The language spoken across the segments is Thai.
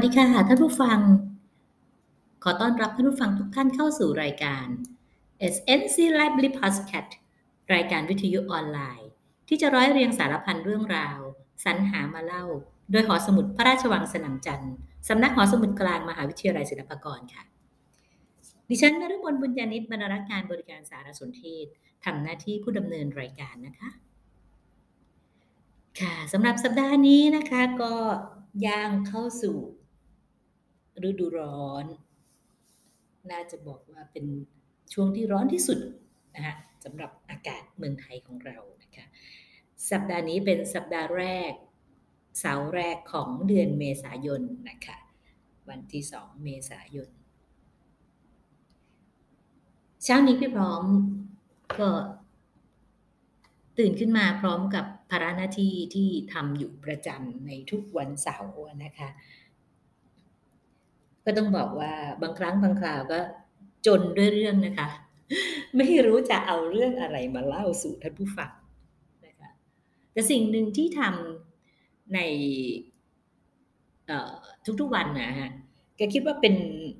สวัสดีค่ะท่านผู้ฟัง ขอต้อนรับท่านผู้ฟังทุกท่านเข้าสู่รายการ SNC Library Podcast รายการวิทยุออนไลน์ ที่จะร้อยเรียงสารพันเรื่องราว สรรหามาเล่า โดยหอสมุดพระราชวังสนามจันทร์สำนักหอสมุดกลางมหาวิทยาลัยศิลปากรค่ะ ดิฉันนฤมลบุญญาณิตบรรณารักษการบริการสารสนเทศทำหน้าที่ผู้ดำเนินรายการนะคะ ค่ะสำหรับสัปดาห์นี้นะคะก็ย่างเข้าสู่ ฤดูร้อน น่าจะบอกว่าเป็นช่วงที่ร้อนที่สุดนะคะสำหรับอากาศเมืองไทยของเรานะคะสัปดาห์นี้เป็นสัปดาห์แรก เสาร์แรกของเดือนเมษายนนะคะวันที่สองเมษายน เช้านี้พี่พร้อมก็ตื่นขึ้นมาพร้อมกับภาระหน้าที่ที่ทำอยู่ประจำในทุกวันเสาร์นะคะ ก็ต้องบอกว่าบางครั้งบางคราวก็จนด้วยเรื่องนะคะ ไม่รู้จะเอาเรื่องอะไรมาเล่าสู่ท่านผู้ฟังนะคะแต่สิ่งหนึ่งที่ทำในทุกๆวันนะฮะก็คิดว่าเป็น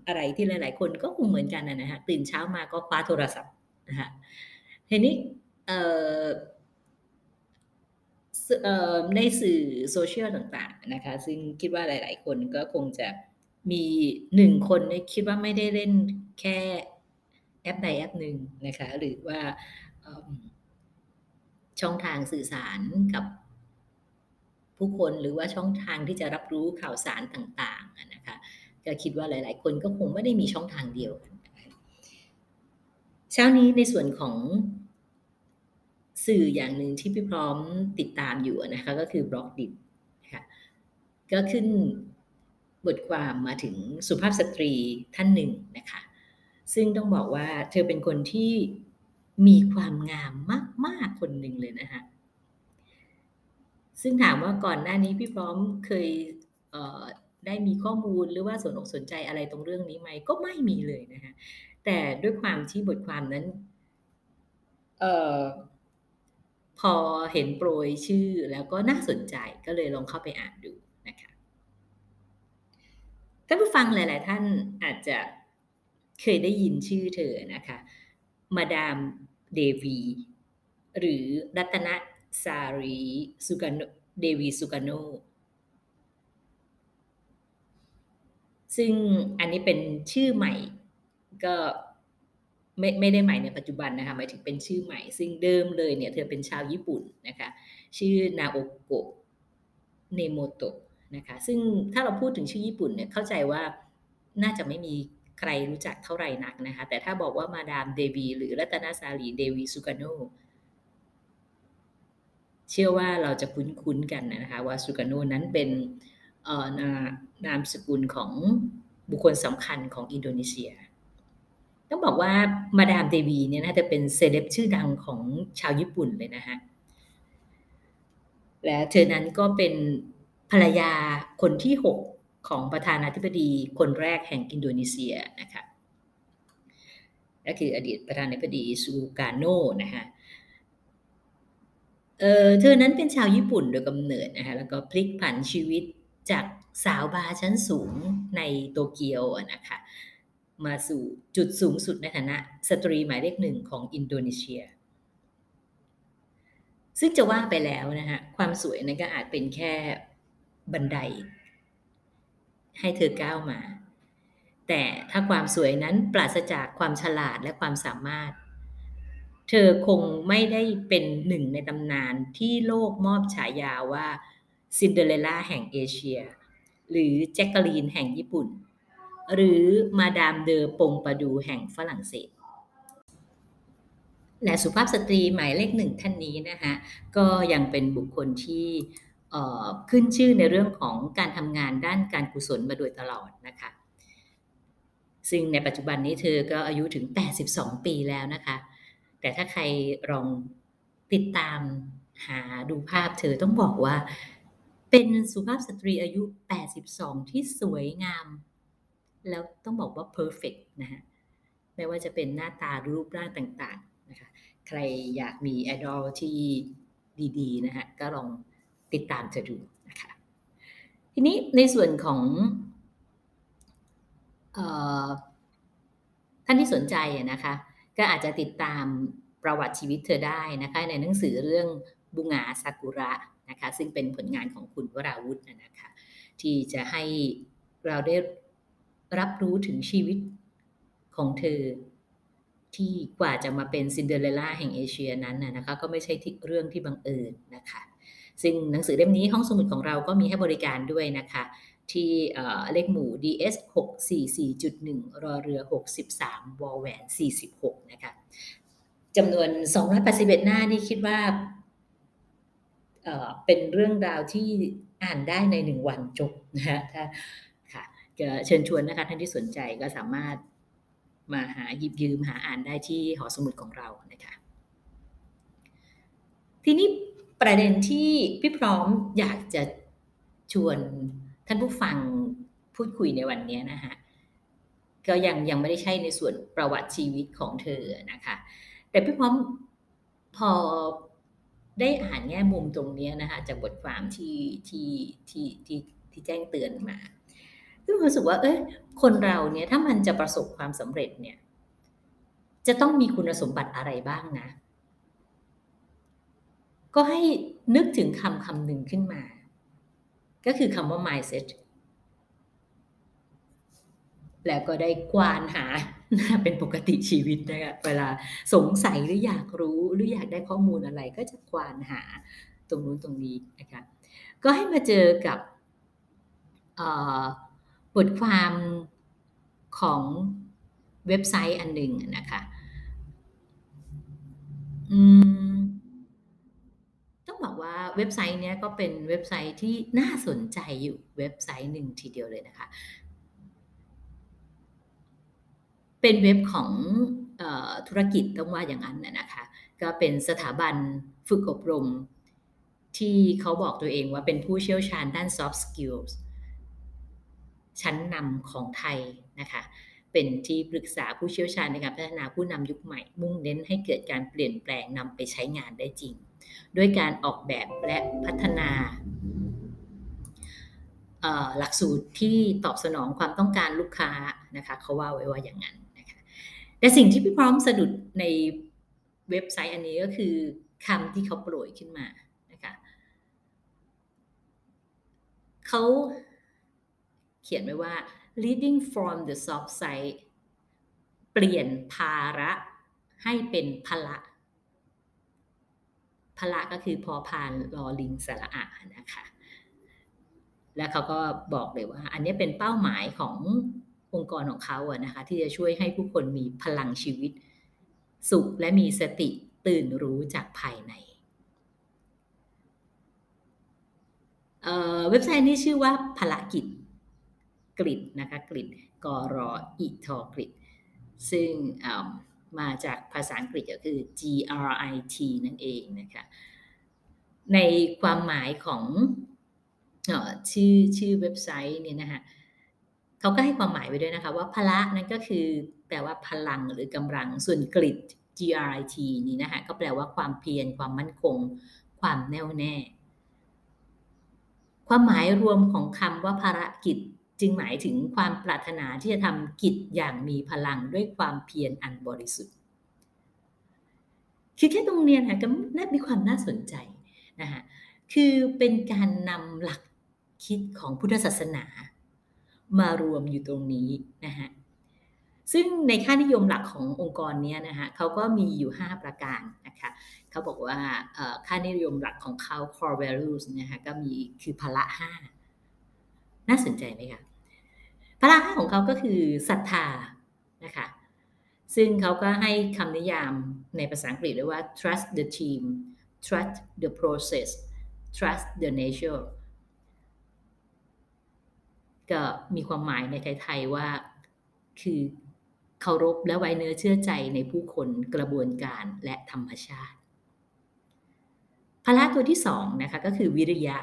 อะไรที่หลาย ๆ คนก็คงเหมือนกันนะฮะตื่นเช้ามาก็คว้าโทรศัพท์นะฮะทีนี้ในสื่อโซเชียลต่าง ๆ นะคะ ซึ่งคิดว่าหลาย ๆ คนก็คงจะ มีหนึ่งคนคิดว่าไม่ได้เล่นแค่แอปใดแอปหนึ่งนะคะ หรือว่าช่องทางสื่อสารกับผู้คนหรือว่าช่องทางที่จะรับรู้ข่าวสารต่างๆนะคะก็คิดว่าหลาย ๆ คนก็คงไม่ได้มีช่องทางเดียวกันเช้านี้ในส่วนของสื่ออย่างหนึ่งที่พี่พร้อมติดตามอยู่นะคะ ก็คือบล็อกดิบค่ะก็ขึ้น บทความมาถึงสุภาพสตรีท่านหนึ่งนะคะ ซึ่งต้องบอกว่าเธอเป็นคนที่มีความงามมาก ๆ คนหนึ่งเลยนะคะ ซึ่งถามว่าก่อนหน้านี้พี่พร้อมเคยเได้มีข้อมูลหรือว่าสนอกสนใจอะไรตรงเรื่องนี้ไหมก็ไม่มีเลยนะคะแต่ด้วยความที่บทความนั้นพอเห็นโปรยชื่อแล้วก็น่าสนใจก็เลยลองเข้าไปอ่านดู ท่านผู้ฟังหลาย ๆ ท่านอาจจะเคยได้ยินชื่อเธอนะคะ มาดามเดวี หรือรัตนสารีสุกานเดวีสุกานโนซึ่งอันนี้เป็นชื่อใหม่ก็ไม่ไม่ได้ใหม่ในปัจจุบันนะคะหมายถึงเป็นชื่อใหม่ ซึ่งเดิมเลยเนี่ยเธอเป็นชาวญี่ปุ่นนะคะ ชื่อนาโอโกะเนโมโตะ นะคะซึ่งถ้าเราพูดถึงชื่อญี่ปุ่นเนี่ยเข้าใจว่าน่าจะไม่มีใครรู้จักเท่าไหร่นักนะคะแต่ถ้าบอกว่ามาดามเดวีหรือรัตนาซารีเดวีซูการ์โนเชื่อว่าเราจะคุ้นๆกันนะคะว่าซูการ์โนนั้นเป็นนามสกุลของบุคคลสำคัญของอินโดนีเซีย ต้องบอกว่ามาดามเดวีเนี่ยน่าจะเป็นเซเลบชื่อดังของชาวญี่ปุ่นเลยนะฮะและเธอนั้นก็เป็น ภรรยาคนที่ 6 ของประธานาธิบดีคนแรกแห่งอินโดนีเซียนะคะก็คืออดีตประธานาธิบดีซูการ์โนนะฮะเออเธอนั้นเป็นชาวญี่ปุ่นโดยกำเนิดนะคะแล้วก็พลิกผันชีวิตจากสาวบาร์ชั้นสูงในโตเกียวนะคะมาสู่จุดสูงสุดในฐานะสตรีหมายเลขหนึ่งของอินโดนีเซีย ซึ่งจะว่าไปแล้วนะฮะความสวยนั้นก็อาจเป็นแค่ บันได ให้เธอก้าวมา แต่ถ้าความสวยนั้นปราศจากความฉลาดและความสามารถ เธอคงไม่ได้เป็นหนึ่งในตำนานที่โลกมอบฉายาว่าซินเดอเรลล่าแห่งเอเชีย หรือแจ็คกาลีนแห่งญี่ปุ่น หรือมาดามเดอปงปาดูแห่งฝรั่งเศสและสุภาพสตรีหมายเลขหนึ่งท่านนี้นะคะก็ยังเป็นบุคคลที่ ขึ้นชื่อในเรื่องของการทำงานด้านการกุศลมาโดยตลอดนะคะ ซึ่งในปัจจุบันนี้เธอก็อายุถึง 82 ปีแล้วนะคะ แต่ถ้าใครลองติดตามหาดูภาพเธอต้องบอกว่า เป็นสุภาพสตรีอายุ 82 ที่สวยงาม แล้วต้องบอกว่า perfect นะฮะไม่ว่าจะเป็นหน้าตารูปร่างต่างๆนะคะ ใครอยากมีไอดอลที่ดีๆ นะฮะก็ลอง ติดตามเธอดูนะคะทีนี้ในส่วนของท่านที่สนใจนะคะ ก็อาจจะติดตามประวัติชีวิตเธอได้นะคะในหนังสือเรื่องบุงาซากุระนะคะซึ่งเป็นผลงานของคุณวราวุฒินะคะที่จะให้เราได้รับรู้ถึงชีวิตของเธอ ที่กว่าจะมาเป็นซินเดอเรลล่าแห่งเอเชียนั้นนะคะก็ไม่ใช่เรื่องที่บังเอิญนะคะ ซึ่งหนังสือเล่มนี้ห้องสมุดของเราก็มีให้บริการด้วยนะคะ ที่เลขหมู่ DS 644.1 รอเรือ 63วอลแหวน 46 นะคะจำนวน 281 หน้านี่คิดว่าเป็นเรื่องราวที่อ่านได้ในหนึ่งวันจบนะคะถ้าค่ะเชิญชวนนะคะท่านที่สนใจก็สามารถมาหาหยิบยืมหาอ่านได้ที่หอสมุดของเรานะคะ ทีนี้ ประเด็นที่พี่พร้อมอยากจะชวนท่านผู้ฟังพูดคุยในวันนี้นะคะก็ยังยังไม่ได้ใช่ในส่วนประวัติชีวิตของเธอนะคะ แต่พี่พร้อมพอได้อ่านแง่มุมตรงนี้นะคะ จากบทความที่ที่ที่ที่ที่แจ้งเตือนมาก็รู้สึกว่า เอ้ยคนเราเนี่ยถ้ามันจะประสบความสำเร็จเนี่ย จะต้องมีคุณสมบัติอะไรบ้างนะ ก็ให้นึกถึงคำคำหนึ่งขึ้นมา ก็คือคำว่า mindset แล้วก็ได้กวานหาเป็นปกติชีวิตนะคะเวลาสงสัยหรืออยากรู้หรืออยากได้ข้อมูลอะไรก็จะกวานหาตรงนู้นตรงนี้นะคะก็ให้มาเจอกับบทความของเว็บไซต์อันหนึ่งนะคะองบอ เว็บไซต์นี้ก็เป็นเว็บไซต์ที่น่าสนใจอยู่เว็บไซต์หนึ่งทีเดียวเลยนะคะ เป็นเว็บของอธุรกิจต้องว่าอย่างนั้นนะคะก็เป็นสถาบันฝึกอบรม ที่เขาบอกตัวเองว่าเป็นผู้เชี่ยวชาญด้าน soft skills ชั้นนำของไทยนะคะ เป็นที่ปรึกษาผู้เชี่ยวชาญในการพัฒนาผู้นำยุคใหม่ มุ่งเน้นให้เกิดการเปลี่ยนแปลงนำไปใช้งานได้จริง ด้วยการออกแบบและพัฒนาหลักสูตรที่ตอบสนองความต้องการลูกค้านะคะเขาว่าไว้ว่าอย่างนั้นนะคะแต่สิ่งที่พี่พร้อมสะดุดในเว็บไซต์อันนี้ก็คือคำที่เขาโปรยขึ้นมานะคะเขาเขียนไว้ว่า leading from the soft side เปลี่ยนภาระให้เป็นพละพละก็คือพอพานรอลิงสระอานะคะ แล้วเขาก็บอกเลยว่า อันนี้เป็นเป้าหมายขององค์กรของเขาอะนะคะ ที่จะช่วยให้ผู้คนมีพลังชีวิต สุขและมีสติตื่นรู้จากภายในเว็บไซต์นี้ชื่อว่าพละกิจ กริดนะคะกริดกรออิทอกริดซึ่งมาจากภาษาอังกฤษก็คือ G R I T นั่นเองนะคะในความหมายของชื่อชื่อเว็บไซต์เนี่ยนะคะเขาก็ให้ความหมายไว้ด้วยนะคะว่าพละนั่นก็คือแปลว่าพลังหรือกำลังส่วนกริด G R I T นี่นะคะก็แปลว่าความเพียรความมั่นคง ความแน่วแน่ ความหมายรวมของคำว่าภารกิจ จึงหมายถึงความปรารถนาที่จะทำกิจอย่างมีพลังด้วยความเพียรอันบริสุทธิ์ คือแค่ตรงเนียนะก็น่ามีความน่าสนใจนะคะคือเป็นการนำหลักคิดของพุทธศาสนามารวมอยู่ตรงนี้นะคะซึ่งในค่านิยมหลักขององค์กรนี้นะคะเขาก็มีอยู่ 5 ประการนะคะเขาบอกว่าค่านิยมหลักของเขา core values นะคะก็มีคือพละห้าน่าสนใจไหมคะ พระราของเขาก็คือศรัทธานะคะซึ่งเขาก็ให้คำนิยามในภาษาอังกฤษด้วยว่า trust the team trust the process trust the nature ก็มีความหมายในไทยๆว่าคือเคารพและไว้เนื้อเชื่อใจในผู้คนกระบวนการและธรรมชาติพละตัวที่สองนะคะก็คือวิริยะ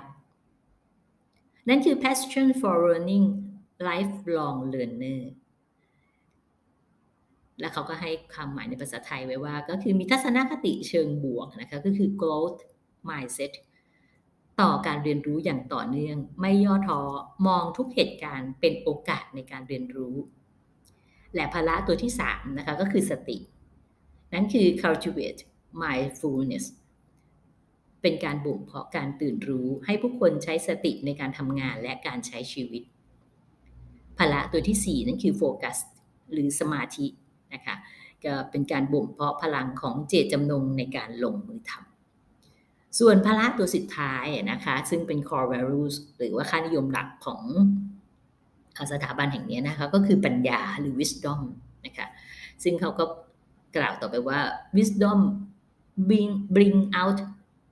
นั่นคือ passion for learning lifelong learner แล้วเขาก็ให้คำหมายในภาษาไทยไว้ว่า ก็คือมีทัศนคติเชิงบวกนะคะก็คือ growth mindset ต่อการเรียนรู้อย่างต่อเนื่อง ไม่ย่อท้อมองทุกเหตุการณ์เป็นโอกาสในการเรียนรู้ และพละตัวที่3นะคะก็คือสติ นั่นคือ cultivate mindfulness เป็นการบ่มเพาะการตื่นรู้ให้ผู้คนใช้สติในการทำงานและการใช้ชีวิต พละตัวที่ 4 นั่นคือโฟกัสหรือสมาธินะคะก็เป็นการบ่มเพาะพลังของเจตจำนงในการลงมือทำส่วนพละตัวสุดท้ายนะคะซึ่งเป็น core values หรือว่าค่านิยมหลักของสถาบันแห่งนี้นะคะก็คือปัญญาหรือ wisdom นะคะซึ่งเขาก็กล่าวต่อไปว่า wisdom bring bring out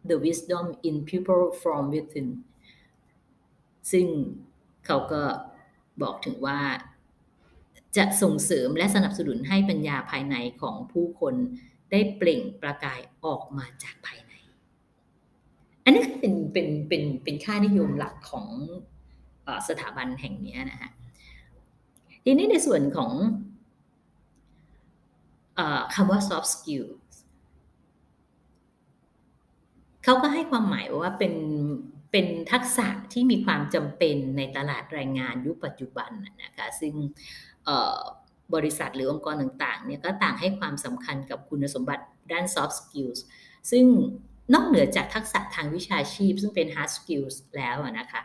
the wisdom in people from within ซึ่งเขาก็ บอกถึงว่าจะส่งเสริมและสนับสนุนให้ปัญญาภายในของผู้คนได้เปล่งประกายออกมาจากภายใน อันนี้เป็นเป็นเป็นเป็นค่านิยมหลักของสถาบันแห่งนี้นะฮะทีนี้ในส่วนของอคำว่า soft skill เขาก็ให้ความหมายว่าเป็น เป็นทักษะที่มีความจำเป็นในตลาดแรงงานยุคปัจจุบันนะคะซึ่งบริษัทหรือองค์กรต่างๆเนี่ยก็ต่างให้ความสำคัญกับคุณสมบัติด้าน soft skills ซึ่งนอกเหนือจากทักษะทางวิชาชีพ ซึ่งเป็น hard skills แล้วนะคะ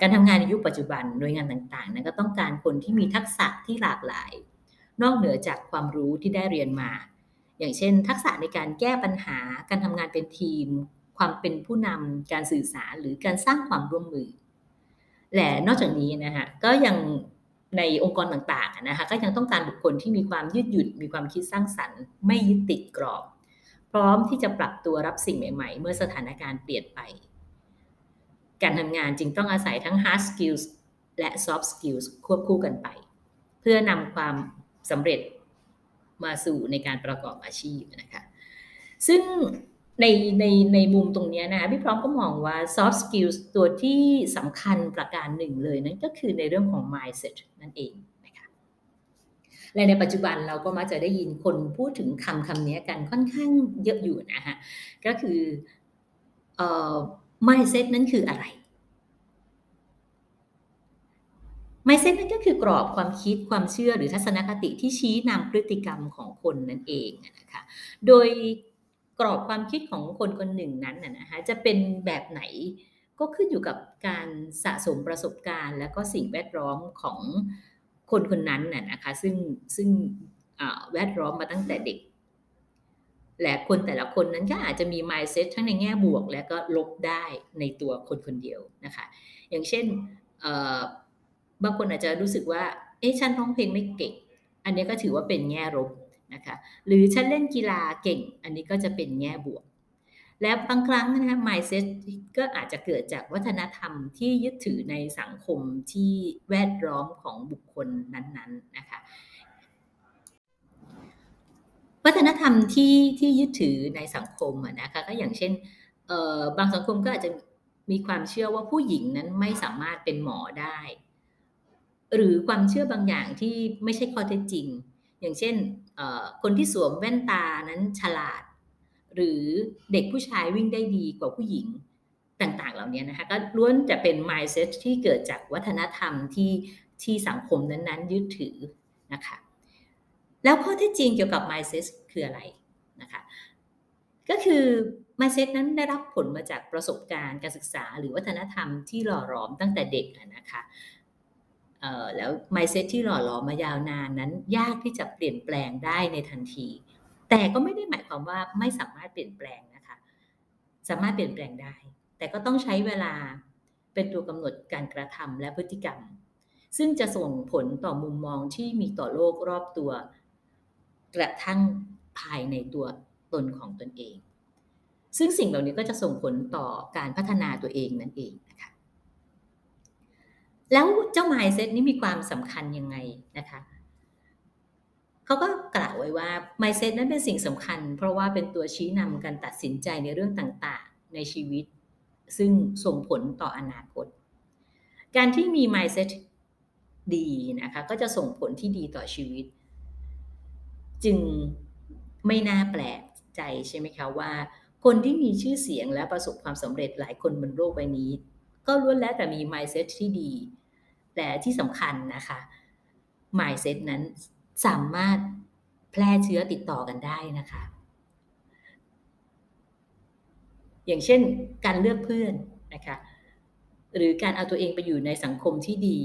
การทำงานในยุคปัจจุบันหน่วยงานต่างๆนั้นก็ต้องการคนที่มีทักษะที่หลากหลาย นอกเหนือจากความรู้ที่ได้เรียนมา อย่างเช่น ทักษะในการแก้ปัญหาการทำงานเป็นทีม ความเป็นผู้นำการสื่อสารหรือการสร้างความร่วมมือ และนอกจากนี้นะคะก็ยังในองค์กรต่างๆนะคะก็ยังต้องการบุคคลที่มีความยืดหยุ่นมีความคิดสร้างสรรค์ ไม่ยึดติดกรอบ พร้อมที่จะปรับตัวรับสิ่งใหม่ ๆ เมื่อสถานการณ์เปลี่ยนไป การทำงานจึงต้องอาศัยทั้ง hard skills และ soft skills ควบคู่กันไป เพื่อนำความสำเร็จมาสู่ในการประกอบอาชีพนะคะซึ่ง ในในในมุมตรงนี้นะพี่พร้อมก็มองว่า soft skills ตัวที่สำคัญประการหนึ่งเลยนั่นก็คือในเรื่องของ mindset นั่นเองนะคะและในปัจจุบันเราก็มักจะได้ยินคนพูดถึงคำคำนี้กันค่อนข้างเยอะอยู่นะคะก็คือเอ่อ mindset นั้นคืออะไร mindset นั้นก็คือกรอบความคิดความเชื่อหรือทัศนคติที่ชี้นำพฤติกรรมของคนนั่นเองนะคะโดย กรอบความคิดของคนคนหนึ่งนั้นนะคะจะเป็นแบบไหนก็ขึ้นอยู่กับการสะสมประสบการณ์ และก็สิ่งแวดล้อมของคนคนนั้นน่ะคะซึ่งซึ่งแวดล้อมมาตั้งแต่เด็ก และคนแต่ละคนนั้นก็อาจจะมี mindset ทั้งในแง่บวก และก็ลบได้ในตัวคนคนเดียวนะคะอย่างเช่นบางคนอาจจะรู้สึกว่าเอ๊ะฉันร้องเพลงไม่เก่ง อันนี้ก็ถือว่าเป็นแง่ลบ นะคะหรือฉันเล่นกีฬาเก่ง อันนี้ก็จะเป็นแง่บวก และบางครั้งนะคะ mindset ก็อาจจะเกิดจากวัฒนธรรมที่ยึดถือในสังคมที่แวดล้อมของบุคคลนั้นๆนะคะวัฒนธรรมที่ที่ยึดถือในสังคมนะคะก็อย่างเช่นบางสังคมก็อาจจะมีความเชื่อว่าผู้หญิงนั้นไม่สามารถเป็นหมอได้ หรือความเชื่อบางอย่างที่ไม่ใช่ข้อเท็จจริง อย่างเช่น คนที่สวมแว่นตานั้นฉลาด หรือเด็กผู้ชายวิ่งได้ดีกว่าผู้หญิงต่างๆ เหล่านี้นะคะก็ล้วนจะเป็น mindset ที่เกิดจากวัฒนธรรมที่ที่สังคมนั้นๆ ยึดถือนะคะแล้วข้อเท็จจริงเกี่ยวกับ mindset คืออะไรนะคะก็คือ mindset นั้นได้รับผลมาจากประสบการณ์การศึกษา หรือวัฒนธรรมที่หล่อหลอมตั้งแต่เด็กนะคะ แล้ว mindset ที่หล่อหลอมมายาวนานนั้น ยากที่จะเปลี่ยนแปลงได้ในทันที แต่ก็ไม่ได้หมายความว่าไม่สามารถเปลี่ยนแปลงนะคะ สามารถเปลี่ยนแปลงได้ แต่ก็ต้องใช้เวลาเป็นตัวกำหนดการกระทำและพฤติกรรม ซึ่งจะส่งผลต่อมุมมองที่มีต่อโลกรอบตัว กระทั่งภายในตัวตนของตนเอง ซึ่งสิ่งเหล่านี้ก็จะส่งผลต่อการพัฒนาตัวเองนั่นเอง แล้วเจ้า mindset นี้มีความสำคัญยังไงนะคะเขาก็กล่าวไว้ว่า mindset นั้นเป็นสิ่งสำคัญ เพราะว่าเป็นตัวชี้นำการตัดสินใจในเรื่องต่างๆ ในชีวิต ซึ่งส่งผลต่ออนาคต การที่มี mindset ดีนะคะก็จะส่งผลที่ดีต่อชีวิต จึงไม่น่าแปลกใจใช่ไหมคะว่า คนที่มีชื่อเสียงและประสบความสำเร็จหลายคนบนโลกใบนี้ ก็ล้วนแล้วแต่มี mindset ที่ดี แต่ที่สำคัญนะคะ mindset นั้นสามารถแพร่เชื้อติดต่อกันได้นะคะ อย่างเช่นการเลือกเพื่อนนะคะหรือการเอาตัวเองไปอยู่ในสังคมที่ดี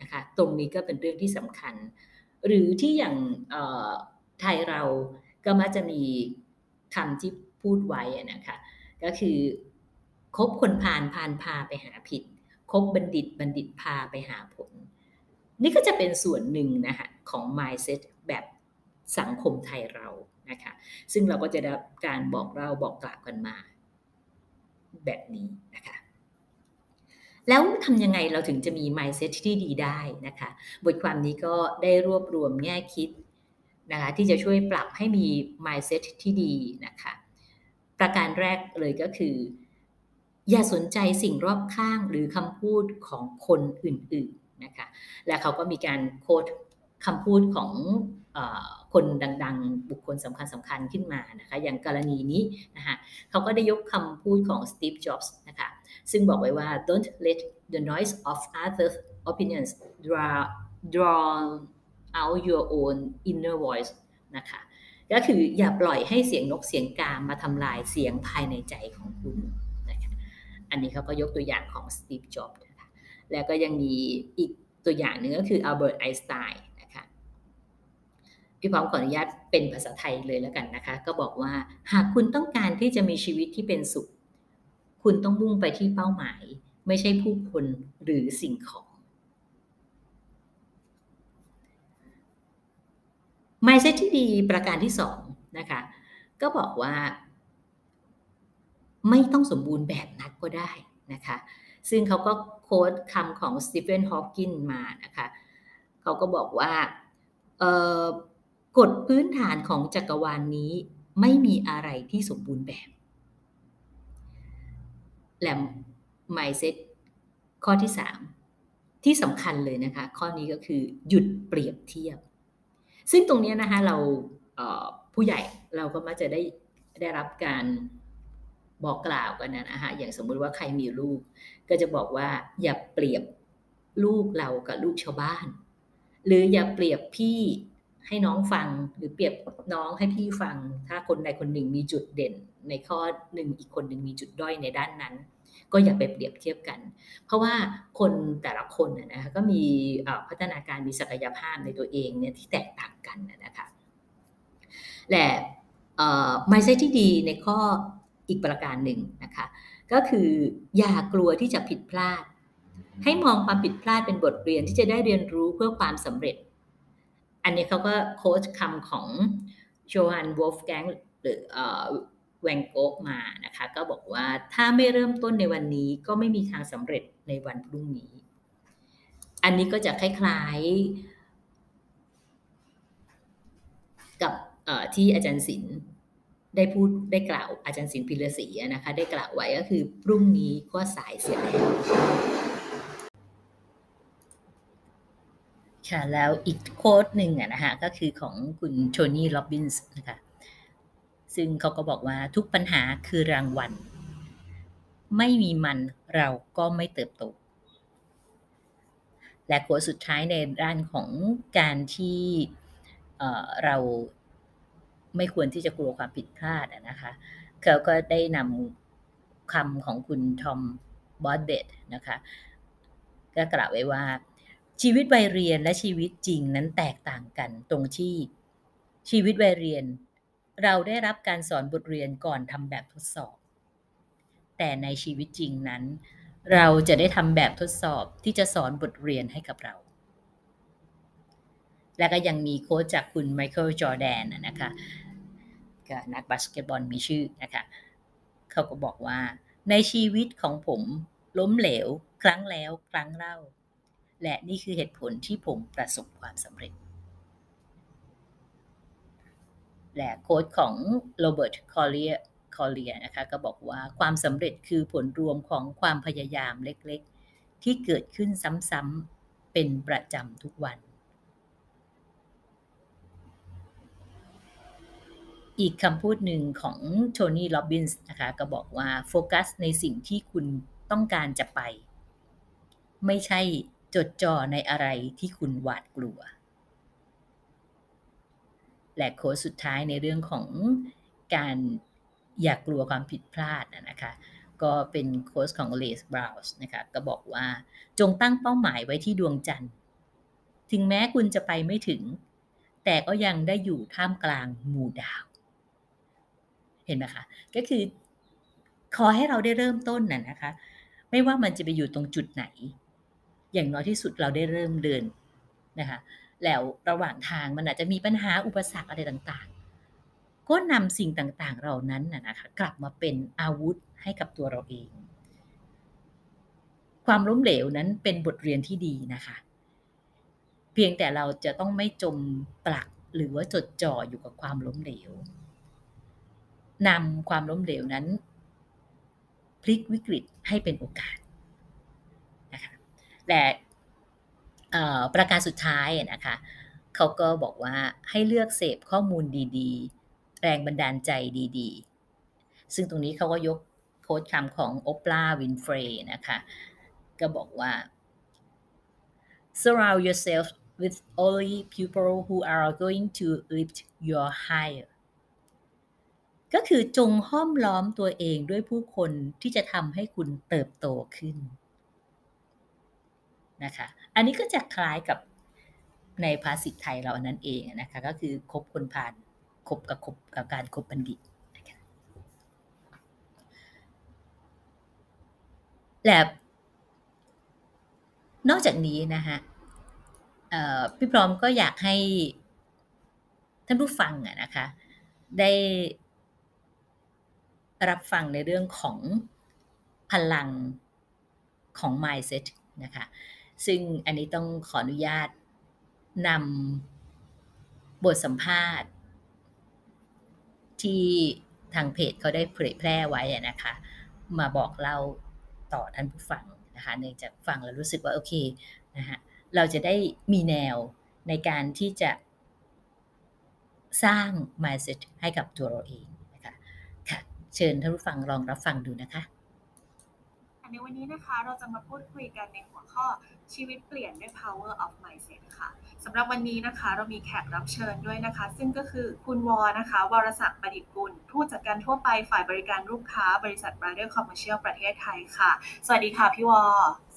นะคะตรงนี้ก็เป็นเรื่องที่สำคัญ หรือที่อย่างไทยเราก็มักจะมีคำที่พูดไว้นะคะก็คือ คบคนพาลพาลพาไปหาผิด คบบัณฑิตบัณฑิตพาไปหาผล นี่ก็จะเป็นส่วนหนึ่งนะคะของ mindset แบบสังคมไทยเรานะคะซึ่งเราก็จะได้การบอกเราบอกกล่าวกันมา แบบนี้นะคะแล้วทำยังไงเราถึงจะมี mindset ที่ดีได้นะคะบทความนี้ก็ได้รวบรวมแง่คิดนะคะที่จะช่วยปรับให้มี mindset ที่ดีนะคะประการแรกเลยก็คือ อย่าสนใจสิ่งรอบข้างหรือคำพูดของคนอื่นๆนะคะและเขาก็มีการโค้ดคำพูดของคนดังๆ บุคคลสำคัญสำคัญขึ้นมานะคะอย่างกรณีนี้นะคะเขาก็ได้ยกคำพูดของ Steve Jobs นะคะซึ่งบอกไว้ว่า don't let the noise of others opinions draw draw out your own inner voice นะคะก็คืออย่าปล่อยให้เสียงนกเสียงกามาทำลายเสียงภายในใจของคุณ อันนี้เขาก็ยกตัวอย่างของ Steve Jobs นะคะแล้วก็ยังมีอีกตัวอย่างหนึ่งก็คืออัลเบิร์ตไอน์สไตน์นะคะพี่พร้อมขออนุญาตเป็นภาษาไทยเลยแล้วกันนะคะ ก็บอกว่าหากคุณต้องการที่จะมีชีวิตที่เป็นสุข คุณต้องมุ่งไปที่เป้าหมาย ไม่ใช่ผู้คนหรือสิ่งของ mindset ที่ดีประการที่สองนะคะ ก็บอกว่า ไม่ต้องสมบูรณ์แบบนักก็ได้นะคะ ซึ่งเขาก็โค้ดคำของสตีเฟนฮอว์กินมานะคะเขาก็บอกว่ากฎพื้นฐานของจักรวาลนนี้ไม่มีอะไรที่สมบูรณ์แบบและไมเซ็ตข้อที่ 3 ที่สำคัญเลยนะคะ ข้อนี้ก็คือหยุดเปรียบเทียบ ซึ่งตรงนี้นะคะเราผู้ใหญ่เราก็มักจะได้ได้รับการ บอกกล่าวกันนะฮะอย่างสมมุติว่าใครมีลูก ก็จะบอกว่าอย่าเปรียบลูกเรากับลูกชาวบ้าน หรืออย่าเปรียบพี่ให้น้องฟังหรือเปรียบน้องให้พี่ฟัง ถ้าคนใดคนหนึ่งมีจุดเด่น ในข้อหนึ่งอีกคนหนึ่งมีจุดด้อยในด้านนั้น ก็อย่าไปเปรียบเทียบกัน เพราะว่าคนแต่ละคนนะคะก็มีพัฒนาการมีศักยภาพในตัวเองเนี่ยที่แตกต่างกันนะคะและไม่ใช่ที่ดีในข้อ อีกประการหนึ่งนะคะ ก็คืออย่ากลัวที่จะผิดพลาด ให้มองความผิดพลาดเป็นบทเรียนที่จะได้เรียนรู้เพื่อความสำเร็จ อันนี้เขาก็โค้ชคำของโชฮันวอลฟแกงหรือแวงโกมานะคะ ก็บอกว่าถ้าไม่เริ่มต้นในวันนี้ก็ไม่มีทางสำเร็จในวันพรุ่งนี้ อันนี้ก็จะคล้ายๆ กับที่อาจารย์ศิลป์ ได้พูดได้กล่าวอาจารย์สินพิรศรีนะคะได้กล่าวไว้ก็คือพรุ่งนี้ก็สายเสียแล้วค่ะแล้วอีกโค้ดหนึ่งนะคะก็คือของคุณโทนี่โรบินส์นะคะซึ่งเขาก็บอกว่าทุกปัญหาคือรางวัล ไม่มีมันเราก็ไม่เติบโต และโค้ดสุดท้ายในด้านของการที่เรา ไม่ควรที่จะกลัวความผิดพลาดนะคะเขาก็ได้นำคำของคุณทอมบอดเดตนะคะก็กล่าวไว้ว่า ชีวิตวัยเรียนและชีวิตจริงนั้นแตกต่างกันตรงที่ชีวิตวัยเรียน เราได้รับการสอนบทเรียนก่อนทำแบบทดสอบ แต่ในชีวิตจริงนั้น เราจะได้ทำแบบทดสอบที่จะสอนบทเรียนให้กับเรา และก็ยังมี quote จากคุณไมเคิลจอร์แดนนะคะ นักบาสเกตบอลมีชื่อนะคะเขาก็บอกว่า ในชีวิตของผมล้มเหลว ครั้งแล้วครั้งเล่า และนี่คือเหตุผลที่ผมประสบความสำเร็จ และ quote ของโรเบิร์ตคอลเลียร์คอลเลียร์นะคะก็บอกว่าความสำเร็จคือผลรวมของความพยายามเล็กๆ ที่เกิดขึ้นซ้ำๆเป็นประจำทุกวัน อีกคำพูดหนึ่งของโทนี่โรบินส์นะคะก็บอกว่าโฟกัสในสิ่งที่คุณต้องการจะไป ไม่ใช่จดจ่อในอะไรที่คุณหวาดกลัว และโค้ดสุดท้ายในเรื่องของการอย่ากกลัวความผิดพลาดนะคะก็เป็นโค้ดของเลสบราวส์นะคะก็บอกว่าจงตั้งเป้าหมายไว้ที่ดวงจันทร์ ถึงแม้คุณจะไปไม่ถึง แต่ก็ยังได้อยู่ท่ามกลางหมู่ดาว เห็นไหมคะ ก็คือขอให้เราได้เริ่มต้นน่ะนะคะ ไม่ว่ามันจะไปอยู่ตรงจุดไหน อย่างน้อยที่สุดเราได้เริ่มเดินนะคะ แล้วระหว่างทางมันอาจจะมีปัญหาอุปสรรคอะไรต่างๆ ก็นำสิ่งต่างๆ เหล่านั้นนะคะ กลับมาเป็นอาวุธให้กับตัวเราเอง ความล้มเหลวนั้นเป็นบทเรียนที่ดีนะคะ เพียงแต่เราจะต้องไม่จมปลักหรือว่าจดจ่ออยู่กับความล้มเหลว นำความล้มเหลวนั้น พลิกวิกฤตให้เป็นโอกาสนะคะและประการสุดท้ายนะคะเขาก็บอกว่าให้เลือกเสพข้อมูลดีๆ แรงบันดาลใจดีๆ ซึ่งตรงนี้เขาก็ยก quote คำของโอปราวินฟรีย์นะคะก็บอกว่า surround yourself with only people who are going to lift your higher ก็คือจงห้อมล้อมตัวเองด้วยผู้คนที่จะทำให้คุณเติบโตขึ้นนะคะ อันนี้ก็จะคล้ายกับในภาษิตไทยเราอันนั้นเองนะคะ ก็คือคบคนผ่านคบกับคบกับการคบบัณฑิตและนอกจากนี้นะคะพี่พร้อมก็อยากให้ท่านผู้ฟังนะคะ ได้ รับฟังในเรื่องของพลังของ mindset นะคะ ซึ่งอันนี้ต้องขออนุญาตนำบทสัมภาษณ์ ที่ทางเพจเขาได้เผยแพร่ไว้นะคะ มาบอกเล่าต่อท่านผู้ฟังนะคะเนื่องจากฟังแล้วรู้สึกว่าโอเคนะฮะเราจะได้มีแนวในการที่จะสร้าง mindset ให้กับตัวเราเอง เชิญท่านผู้ฟังลองรับฟังดูนะคะในวันนี้นะคะเราจะมาพูดคุยกันในหัวข้อชีวิตเปลี่ยนด้วย power of mindset ค่ะสำหรับวันนี้นะคะ เรามีแขกรับเชิญด้วยนะคะ ซึ่งก็คือคุณวอนะคะวรศักดิ์ประดิษฐ์กุลผู้จัดการทั่วไปฝ่ายบริการลูกค้าบริษัท Brother Commercial ประเทศไทยค่ะ สวัสดีค่ะพี่วอ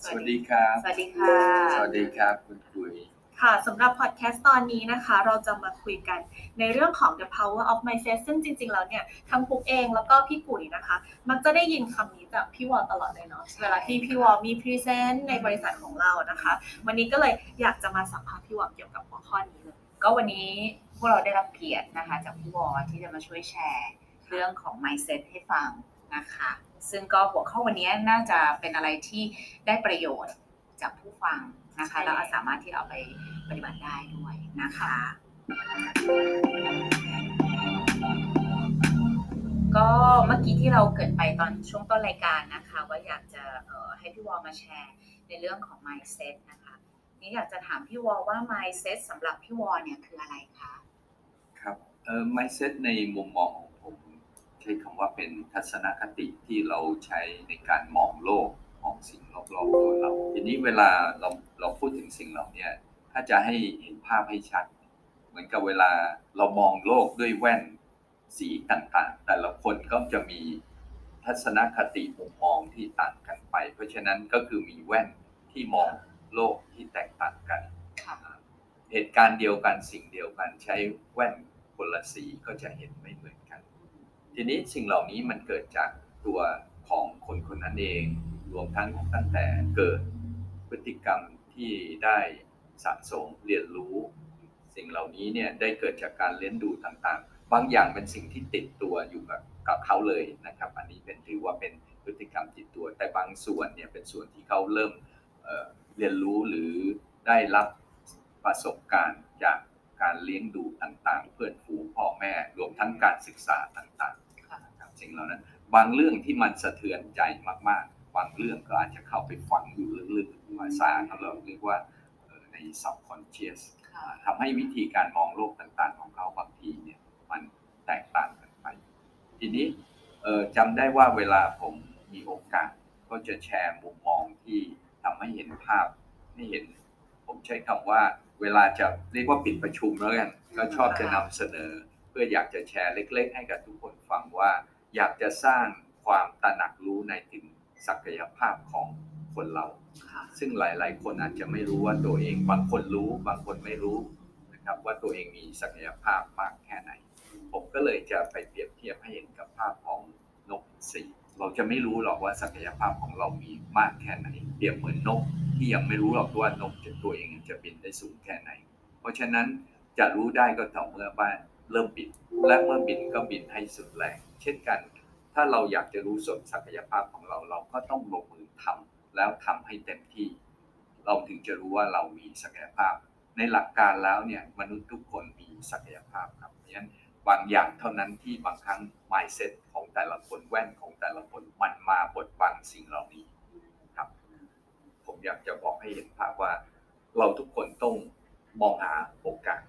สวัสดีครับ สวัสดีค่ะ สวัสดีครับคุณกุ๋ย ค่ะสำหรับพอดแคสต์ตอนนี้นะคะ เราจะมาคุยกันในเรื่องของ the power of mindset ซึ่งจริง ๆ แล้วเนี่ยทั้งปุ๊กเองแล้วก็พี่กุ๋ยนะคะ มักจะได้ยินคำนี้จากพี่วอลตลอดเลยเนาะเวลาที่พี่วอลมี present ในบริษัทของเรานะคะ วันนี้ก็เลยอยากจะมาสัมภาษณ์พี่วอลเกี่ยวกับหัวข้อนี้เลยก็วันนี้พวกเราได้รับเกียรตินะคะ จากพี่วอลที่จะมาช่วยแชร์เรื่องของ mindset ให้ฟังนะคะ ซึ่งก็หัวข้อวันนี้น่าจะเป็นอะไรที่ได้ประโยชน์จากผู้ฟัง นะคะ แล้วสามารถที่เอาไปปฏิบัติได้ด้วยนะคะ ก็เมื่อกี้ที่เราเกิดไปตอนช่วงต้นรายการนะคะ ว่าอยากจะให้พี่วอลมาแชร์ในเรื่องของ mindset นะคะนี่อยากจะถามพี่วอลว่า mindset สำหรับพี่วอลเนี่ยคืออะไรคะครับเอ่อ mindset ในมุมมองของผมใช้คำว่าเป็นทัศนคติที่เราใช้ในการมองโลก มองสิ่งรอบๆตัวเรา ทีนี้เวลาเราเราพูดถึงสิ่งเหล่านี้ถ้าจะให้เห็นภาพให้ชัด เหมือนกับเวลาเรามองโลกด้วยแว่นสีต่างๆ แต่ละคนก็จะมีทัศนคติมุมมองที่ต่างกันไป เพราะฉะนั้นก็คือมีแว่นที่มองโลกที่แตกต่างกัน เหตุการณ์เดียวกันสิ่งเดียวกันใช้แว่นคนละสีก็จะเห็นไม่เหมือนกัน ทีนี้สิ่งเหล่านี้มันเกิดจากตัวของคนคนนั้นเอง รวมทั้งตั้งแต่เกิดพฤติกรรมที่ได้สะสมเรียนรู้ สิ่งเหล่านี้เนี่ยได้เกิดจากการเลี้ยงดูต่างๆ บางอย่างเป็นสิ่งที่ติดตัวอยู่กับกับเขาเลยนะครับ อันนี้เป็นถือว่าเป็นพฤติกรรมติดตัว แต่บางส่วนเนี่ยเป็นส่วนที่เขาเริ่มเเรียนรู้หรือได้รับประสบการณ์จากการเลี้ยงดูต่างๆ เพื่อนฝูงพ่อแม่รวมทั้งการศึกษาต่างๆสิ่งเหล่านั้น บางเรื่องที่มันสะเทือนใจมากๆ บางเรื่องก็อาจจะเข้าไปฝังอยู่ลึกๆภาษาเราเรียกว่าใน subconscious ทำให้วิธีการมองโลกต่างๆ ของเขาบางทีเนี่ยมันแตกต่างกันไป ทีนี้จำได้ว่าเวลาผมมีโอกาส ก็จะแชร์มุมมองที่ทำให้เห็นภาพให้เห็น ผมใช้คำว่าเวลาจะเรียกว่าปิดประชุมแล้วกันก็ชอบจะนำเสนอ เพื่ออยากจะแชร์เล็ก ๆ ให้กับทุกคนฟังว่า อยากจะสร้างความตระหนักรู้ในถึง ศักยภาพของคนเราค่ะซึ่งหลาย ๆ คนอาจจะไม่รู้ว่าตัวเองบางคนรู้บางคนไม่รู้นะครับว่าตัวเองมีศักยภาพมากแค่ไหน ผมก็เลยจะไปเปรียบเทียบให้เห็นกับภาพของนกอินทรีเราจะไม่รู้หรอกว่าศักยภาพของเรามีมากแค่ไหนเปรียบเหมือนนกที่ยังไม่รู้หรอกว่านกจะตัวเองจะบินได้สูงแค่ไหน เพราะฉะนั้นจะรู้ได้ก็ต่อเมื่อว่าเริ่มบินและเมื่อบินก็บินให้สุดแรงเช่นกัน ถ้าเราอยากจะรู้ส่วนศักยภาพของเรา เราก็ต้องลงมือทำแล้วทำให้เต็มที่ เราถึงจะรู้ว่าเรามีศักยภาพ ในหลักการแล้วเนี่ยมนุษย์ทุกคนมีศักยภาพครับเพราะฉะนั้นบางอย่างเท่านั้นที่บางครั้ง mindset ของแต่ละคนแว่นของแต่ละคนมันมาบดบังสิ่งเหล่านี้ครับ ผมอยากจะบอกให้เห็นภาพว่า เราทุกคนต้องมองหาโอกาส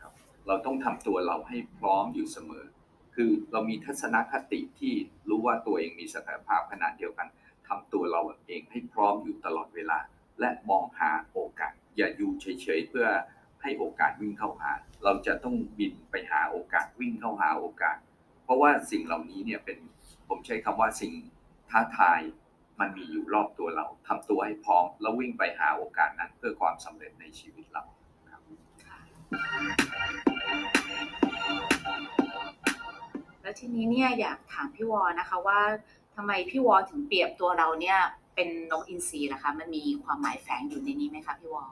ครับ เราต้องทำตัวเราให้พร้อมอยู่เสมอ คือเรามีทัศนคติที่รู้ว่าตัวเองมีศักยภาพขนาดเดียวกันทำตัวเราเองให้พร้อมอยู่ตลอดเวลา และมองหาโอกาส อย่าอยู่เฉยๆเพื่อให้โอกาสวิ่งเข้าหา เราจะต้องบินไปหาโอกาสวิ่งเข้าหาโอกาส เพราะว่าสิ่งเหล่านี้เนี่ยเป็นผมใช้คำว่าสิ่งท้าทายมันมีอยู่รอบตัวเราทำตัวให้พร้อม แล้ววิ่งไปหาโอกาสนั้นเพื่อความสำเร็จในชีวิตเรา แล้วทีนี้เนี่ยอยากถามพี่วอนะคะว่าทำไมพี่วอถึงเปรียบตัวเราเนี่ยเป็นนกอินทรีนะคะ มันมีความหมายแฝงอยู่ในนี้ไหมคะพี่วอ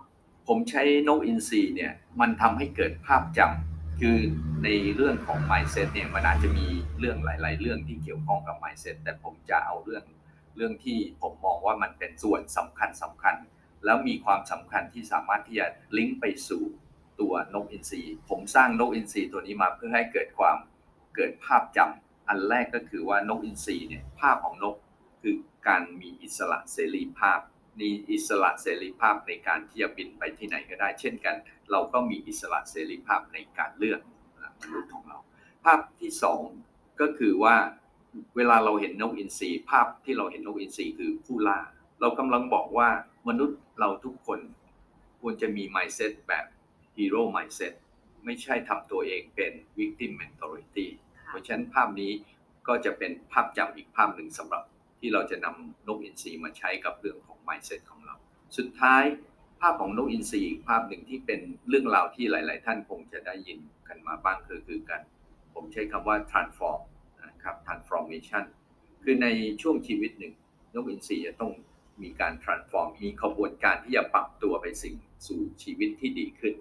ผมใช้นกอินทรีเนี่ยมันทำให้เกิดภาพจำคือในเรื่องของ mindset เนี่ยมันอาจจะมีเรื่องหลาย ๆ เรื่องที่เกี่ยวข้องกับ mindset แต่ผมจะเอาเรื่องเรื่องที่ผมมองว่ามันเป็นส่วนสำคัญสำคัญ แล้วมีความสำคัญที่สามารถที่จะลิงก์ไปสู่ตัวนกอินทรีผมสร้างนกอินทรีตัวนี้มาเพื่อให้เกิดความ เกิดภาพจำอันแรกก็คือว่านกอินทรีเนี่ยภาพของนกคือการมีอิสระเสรีภาพมีอิสระเสรีภาพในการที่จะบินไปที่ไหนก็ได้ เช่นกัน เราก็มีอิสระเสรีภาพในการเลือกมนุษย์ของเรา ภาพที่สองก็คือว่าเวลาเราเห็นนกอินทรีภาพที่เราเห็นนกอินทรีคือผู้ล่า เรากำลังบอกว่ามนุษย์เราทุกคนควรจะมี mindset แบบ hero mindset ไม่ใช่ทำตัวเองเป็น victim mentality เพราะฉะนั้นภาพนี้ก็จะเป็นภาพจำอีกภาพหนึ่งสำหรับที่เราจะนำนกอินทรีมาใช้กับเรื่องของ mindset ของเรา สุดท้ายภาพของนกอินทรีอีกภาพหนึ่งที่เป็นเรื่องราวที่หลาย ๆ ท่านคงจะได้ยินกันมาบ้างคือคือการผมใช้คำว่า transform นะครับ transformation คือในช่วงชีวิตหนึ่งนกอินทรีจะต้องมีการ transform มีขบวนการที่จะปรับตัวไปสิ่งสู่ชีวิตที่ดีขึ้น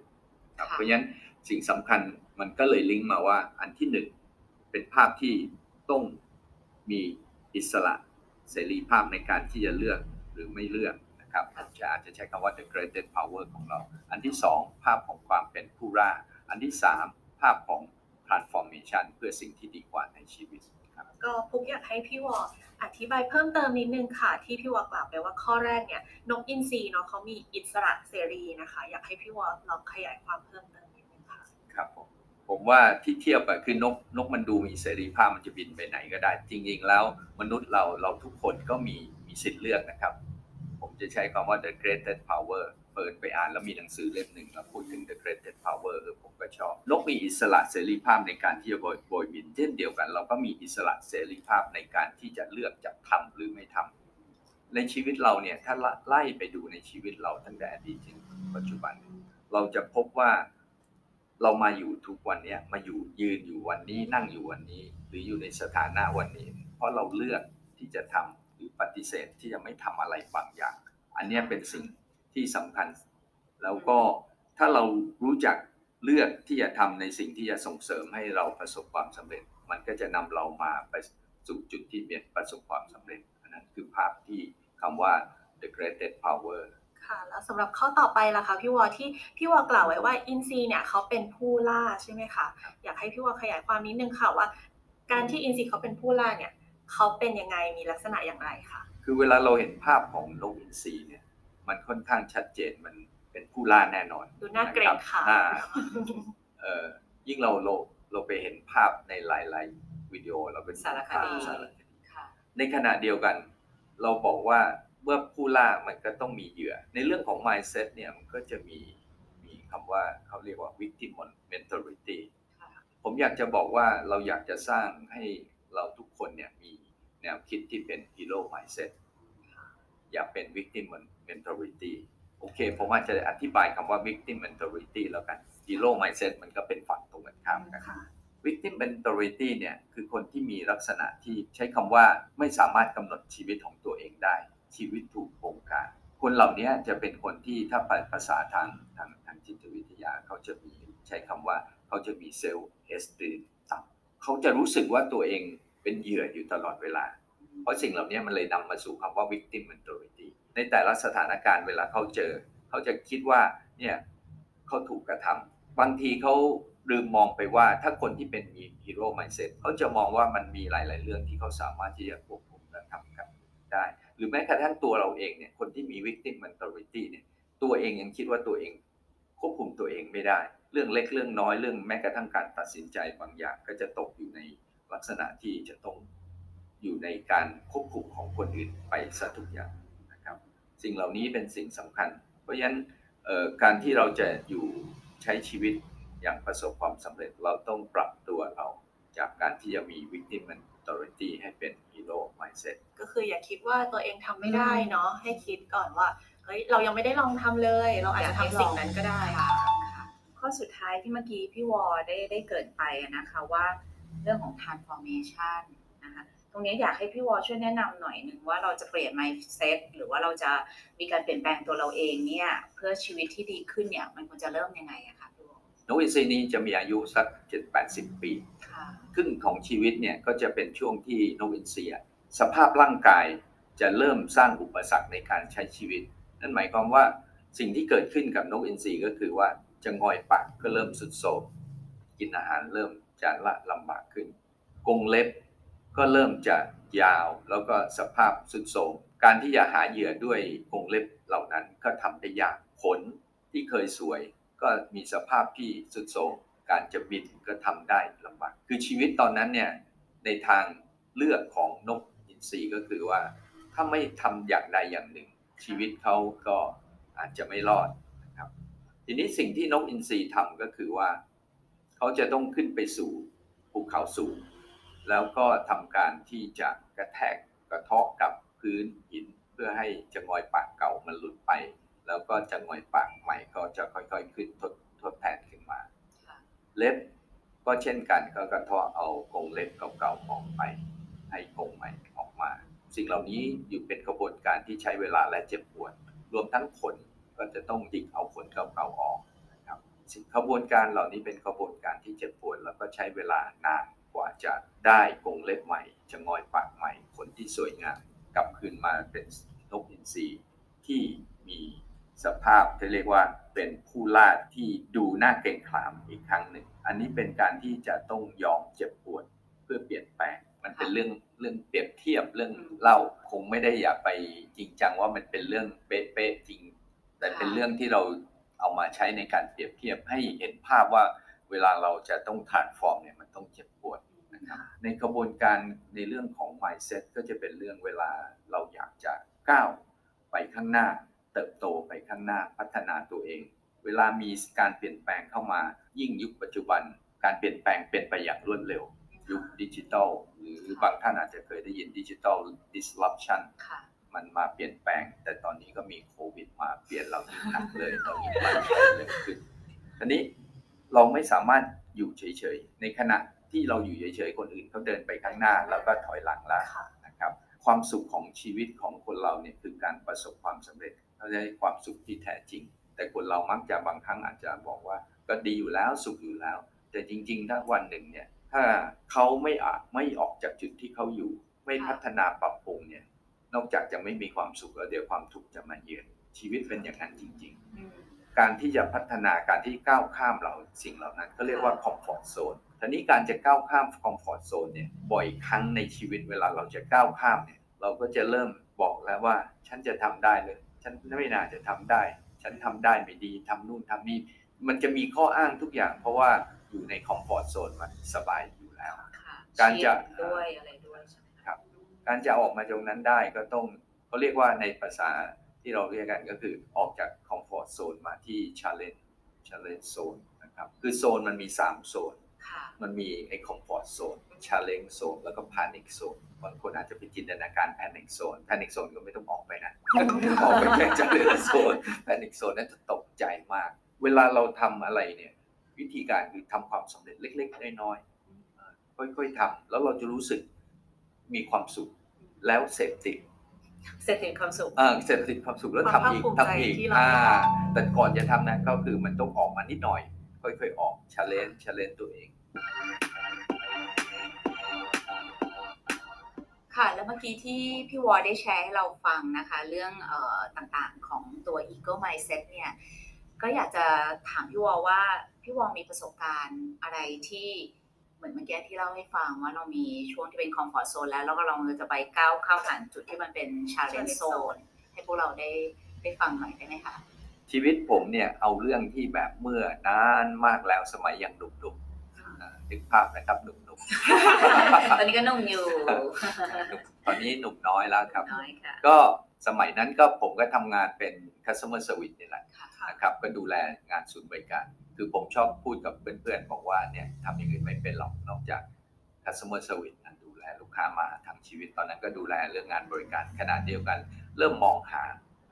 ครับค่ะเพราะฉะนั้น สิ่งสำคัญมันก็เลยลิงก์มาว่าอันที่หนึ่งเป็นภาพที่ต้องมีอิสระเสรีภาพในการที่จะเลือกหรือไม่เลือกนะครับจะอาจจะใช้คำว่า the greatest power ของเรา อันที่สองภาพของความเป็นผู้ร่า อันที่สามภาพของ transformation เพื่อสิ่งที่ดีกว่าในชีวิตครับก็พุกอยากให้พี่วออธิบายเพิ่มเติมนิดนึงค่ะ ที่พี่วอกล่าวไปว่าข้อแรกเนี่ยนกอินทรีเนาะเขามีอิสระเสรีนะคะ อยากให้พี่วอลองขยายความเพิ่มเติม ครับผมผมว่าที่เทียบอะคือนกนกมันดูมีเสรีภาพมันจะบินไปไหนก็ได้ จริง ๆ แล้วมนุษย์เราเราทุกคนก็มีมีสิทธิ์เลือกนะครับ ผมจะใช้คำว่า the greatest power เปิดไปอ่านแล้วมีหนังสือเล่มหนึ่งแล้วพูดถึง the greatest power เออผมก็ชอบ นกมีอิสระเสรีภาพในการที่จะโบยบยบิน เช่นเดียวกัน เราก็มีอิสระเสรีภาพในการที่จะเลือกจะทำหรือไม่ทำในชีวิตเราเนี่ยถ้าไล่ไปดูในชีวิตเราตั้งแต่อดีตถึงปัจจุบัน เราจะพบว่า เรามาอยู่ทุกวันเนี้ยมาอยู่ยืนอยู่วันนี้นั่งอยู่วันนี้ หรืออยู่ในสถานะวันนี้ เพราะเราเลือกที่จะทำหรือปฏิเสธที่จะไม่ทำอะไรบางอย่าง อันนี้เป็นสิ่งที่สำคัญ แล้วก็ถ้าเรารู้จักเลือกที่จะทำในสิ่งที่จะส่งเสริมให้เราประสบความสำเร็จ มันก็จะนำเรามาไปสู่จุดที่เป็นประสบความสำเร็จอันนั้นคือภาพที่คำว่า the greatest power ค่ะแล้วสำหรับข้อต่อไปล่ะคะพี่วอที่พี่วอกล่าวไว้ว่าอินทรีเนี่ยเขาเป็นผู้ล่าใช่ไหมคะอยากให้พี่วอขยายความนิดนึงค่ะว่า การที่อินทรีเขาเป็นผู้ล่าเนี่ยเขาเป็นยังไงมีลักษณะอย่างไรคะคือเวลาเราเห็นภาพของนกอินทรีเนี่ยมันค่อนข้างชัดเจนมันเป็นผู้ล่าแน่นอนดูน่าเกรงขามอ่าเอ่อยิ่งเราเราเราไปเห็นภาพในหลาย ๆ วิดีโอเราเป็นสารคดีสารคดีค่ะในขณะเดียวกัน เราบอกว่า เมื่อผู้ล่ามันก็ต้องมีเหยื่อ ในเรื่องของ mindset เนี่ยมันก็จะมีมีคำว่าเขาเรียกว่า victim mentality ค่ะผมอยากจะบอกว่าเราอยากจะสร้างให้เราทุกคนเนี่ยมีแนวคิดที่เป็น hero mindset อย่าเป็น victim mentality โอเค ผมอาจจะอธิบายคำว่า victim mentality แล้วกัน hero mindset มันก็เป็นฝั่งตรงกันข้ามกันค่ะ victim mentality เนี่ยคือคนที่มีลักษณะที่ใช้คำว่าไม่สามารถกำหนดชีวิตของตัวเองได้ ชีวิตถูกบงการ คนเหล่านี้จะเป็นคนที่ถ้าภาษาทางทางทางจิตวิทยาเขาจะมีใช้คำว่าเขาจะมีเซลล์เอสตีต่ำเขาจะรู้สึกว่าตัวเองเป็นเหยื่ออยู่ตลอดเวลา เพราะสิ่งเหล่านี้มันเลยนำมาสู่คำว่า victim mentality ในแต่ละสถานการณ์เวลาเขาเจอ เขาจะคิดว่าเนี่ยเขาถูกกระทำบางทีเขาลืมมองไปว่าถ้าคนที่เป็นมีฮีโร่ mindset เขาจะมองว่ามันมีหลาย ๆ เรื่องที่เขาสามารถที่จะควบคุมและทำกับได้ หรือแม้กระทั่งตัวเราเองเนี่ยคนที่มี victim mentality เนี่ยตัวเองยังคิดว่าตัวเองควบคุมตัวเองไม่ได้ เรื่องเล็กเรื่องน้อยเรื่องแม้กระทั่งการตัดสินใจบางอย่าง ก็จะตกอยู่ในลักษณะที่จะต้องอยู่ในการควบคุมของคนอื่นไปซะทุกอย่างนะครับ สิ่งเหล่านี้เป็นสิ่งสำคัญ เพราะฉะนั้นการที่เราจะอยู่ใช้ชีวิตอย่างประสบความสำเร็จเราต้องปรับตัวเราจากการที่จะมี victim mentality ให้เป็น hero mindset ก็คืออย่าคิดว่าตัวเองทำไม่ได้เนาะให้คิดก่อนว่าเฮ้ยเรายังไม่ได้ลองทำเลย เราอาจจะทำสิ่งนั้นก็ได้ค่ะค่ะข้อสุดท้ายที่เมื่อกี้พี่วอได้ได้เกริดไปอะนะคะว่าเรื่องของ transformation นะคะตรงนี้อยากให้พี่วอช่วยแนะนำหน่อยหนึ่งว่าเราจะเปลี่ยน mindset หรือว่าเราจะมีการเปลี่ยนแปลงตัวเราเองเนี่ยเพื่อชีวิตที่ดีขึ้นเนี่ยมันควรจะเริ่มยังไงอะ คะพี่วอนกอินทรีนี้จะมีอายุสัก7-80ปีค่ะครึ่งของชีวิตเนี่ยก็จะเป็นช่วงที่นกอินทรีอะสภาพร่างกายจะเริ่มสร้างอุปสรรคในการใช้ชีวิต นั่นหมายความว่าสิ่งที่เกิดขึ้นกับนกอินทรีก็คือว่าจะงอยปากก็เริ่มสุดโทรมกินอาหารเริ่มจะละลำบากขึ้นกรงเล็บก็เริ่มจะยาวแล้วก็สภาพสุดโทรมการที่จะหาเหยื่อด้วยกรงเล็บเหล่านั้นก็ทำได้ยากผลที่เคยสวย ก็มีสภาพที่สุดโทมการจะบินก็ทำได้ลำบาก คือชีวิตตอนนั้นเนี่ยในทางเลือกของนกอินทรีก็คือว่า ถ้าไม่ทำอย่างใดอย่างหนึ่ง ชีวิตเขาก็อาจจะไม่รอดนะครับ ทีนี้สิ่งที่นกอินทรีทำก็คือว่า เขาจะต้องขึ้นไปสู่ภูเขาสูง แล้วก็ทำการที่จะกระแทกกระเทาะกับพื้นหินเพื่อให้จะงอยปากเก่ามันหลุดไป แล้วก็จะงอยปากใหม่ก็จะค่อยๆขึ้นทดทดแทนขึ้นมาค่ะเล็บก็เช่นกันก็กระเทาะเอากรงเล็บเก่าๆออกไป ให้กรงใหม่ออกมา สิ่งเหล่านี้อยู่เป็นกระบวนการที่ใช้เวลาและเจ็บปวด รวมทั้งขนก็จะต้องดิกเอาขนเก่าๆออกนะครับสิ่งกระบวนการเหล่านี้เป็นกระบวนการที่เจ็บปวด แล้วก็ใช้เวลานานกว่าจะได้กรงเล็บใหม่จะงอยปากใหม่ขนที่สวยงามกลับคืนมาเป็นนกอินทรีที่มี สภาพที่เรียกว่าเป็นผู้ล่าที่ดูน่าเกรงขามอีกครั้งหนึ่ง อันนี้เป็นการที่จะต้องยอมเจ็บปวดเพื่อเปลี่ยนแปลง มันเป็นเรื่องเรื่องเปรียบเทียบเรื่องเล่าคงไม่ได้อยากไปจริงจังว่ามันเป็นเรื่องเป๊ะๆจริง แต่เป็นเรื่องที่เราเอามาใช้ในการเปรียบเทียบให้เห็นภาพว่าเวลาเราจะต้องทานฟอร์มเนี่ยมันต้องเจ็บปวดนะครับในกระบวนการในเรื่องของ mindset ก็จะเป็นเรื่องเวลาเราอยากจะก้าวไปข้างหน้า เติบโตไปข้างหน้าพัฒนาตัวเอง เวลามีการเปลี่ยนแปลงเข้ามา ยิ่งยุคปัจจุบัน การเปลี่ยนแปลงเป็นไปอย่างรวดเร็ว ยุคดิจิทัลหรือบางท่านอาจจะเคยได้ยินดิจิทัล disruption ค่ะมันมาเปลี่ยนแปลง แต่ตอนนี้ก็มีโควิดมาเปลี่ยนเรายิ่งหนักเลยเรายิ่งไปเร็วขึ้นทีนี้เราไม่สามารถอยู่เฉยๆ ในขณะที่เราอยู่เฉยๆ คนอื่นเขาเดินไปข้างหน้าเราก็ถอยหลังแล้วค่ะนะครับ ความสุขของชีวิตของคนเราเนี่ยคือการประสบความสำเร็จ เขาได้ความสุขที่แท้จริง แต่คนเรามักจะบางครั้งอาจจะบอกว่า ก็ดีอยู่แล้วสุขอยู่แล้ว แต่จริง ๆ ถ้าวันหนึ่งเนี่ย ถ้าเขาไม่อาจไม่ออกจากจุดที่เขาอยู่ ไม่พัฒนาปรับปรุงเนี่ย นอกจากจะไม่มีความสุขแล้วเดี๋ยวความทุกข์จะมาเยือนชีวิตเป็นอย่างนั้นจริงอืมๆการที่จะพัฒนาการที่ก้าวข้ามเราสิ่งเหล่านั้นก็เรียกว่าคอมฟอร์ z โซนทีนี้การจะก้าวข้ามคอมฟอร์ z โซนเนี่ยบ่อยครั้งในชีวิตเวลาเราจะก้าวข้ามเนี่ย เราก็จะเริ่มบอกแล้วว่า ฉันจะทำได้เลย ฉันไม่น่าจะทำได้ ฉันทำได้ไม่ดีทำนู่นทำนี่ มันจะมีข้ออ้างทุกอย่าง เพราะว่าอยู่ในคอมฟอร์ z โซนมันสบายอยู่แล้วค่ะการจะเชียด้วยอะไรด้วยใช่ไหมคะครับ การจะออกมาตรงนั้นได้ก็ต้องเขาเรียกว่าในภาษาที่เราเรียกกันก็คือออกจากคอมฟอร์ z โซนมาที่ชาเลนจ์ช challenge zone นะครับ คือโซนมันมี 3 โซนค่ะมันมีไอ้ comfort zone challenge zone แล้วก็ panic zone บางคนอาจจะไปจินตนาการ panic zone panic zone ก็ไม่ต้องออกไปนะ ออกไปแค่ challenge zone panic zone นั้นจะตกใจมาก เวลาเราทำอะไรเนี่ย วิธีการคือทำความสำเร็จเล็ก ๆ น้อยๆเอ่อค่อยๆทำแล้วเราจะรู้สึกมีความสุขแล้วเสพติดเสร็จถึงความสุขอ่าเสพติดความสุขแล้วความทำอีกภาคภูมิใจทำอีกที่เราอ่าได้ทแต่ก่อนจะทำนั้นก็คือมันต้องออกมานิดหน่อย ค่อยๆออก challenge challenge ตัวเอง ค่ะ แล้วเมื่อกี้ที่พี่วอได้แชร์ให้เราฟังนะคะ เรื่องเอ่อต่างๆของตัว Ego Mindset เนี่ยก็อยากจะถามพี่วอว่าพี่วอมีประสบการณ์อะไรที่เหมือนเมื่อกี้ที่เล่าให้ฟังว่าเรามีช่วงที่เป็นคอมฟอร์ z โซนแล้วแล้วก็เราจะไปก้าวเข้าผ่านจุดที่มันเป็นชาเลนจ์ Challenge โซนให้พวกเราได้ได้ฟังหน่อยได้ไหมคะชีวิตผมเนี่ยเอาเรื่องที่แบบเมื่อนานมากแล้วสมัยยังหนุ่มๆอ่านึกภาพนะครับหนุ่ม ตอนนี้ก็นุ่มอยู่ๆตอนนี้หนุ่มน้อยแล้วครับ น้อยค่ะ ก็สมัยนั้นก็ผมก็ทำงานเป็น customer service นี่แหละค่ะนะครับ ก็ดูแลงานศูนย์บริการ คือผมชอบพูดกับเพื่อนๆบอกว่าเนี่ยทำอย่างอื่นไม่เป็นหรอกนอกจาก customer service นั้นดูแลลูกค้ามาทั้งชีวิต ตอนนั้นก็ดูแลเรื่องงานบริการขนาดเดียวกัน เริ่มมองหา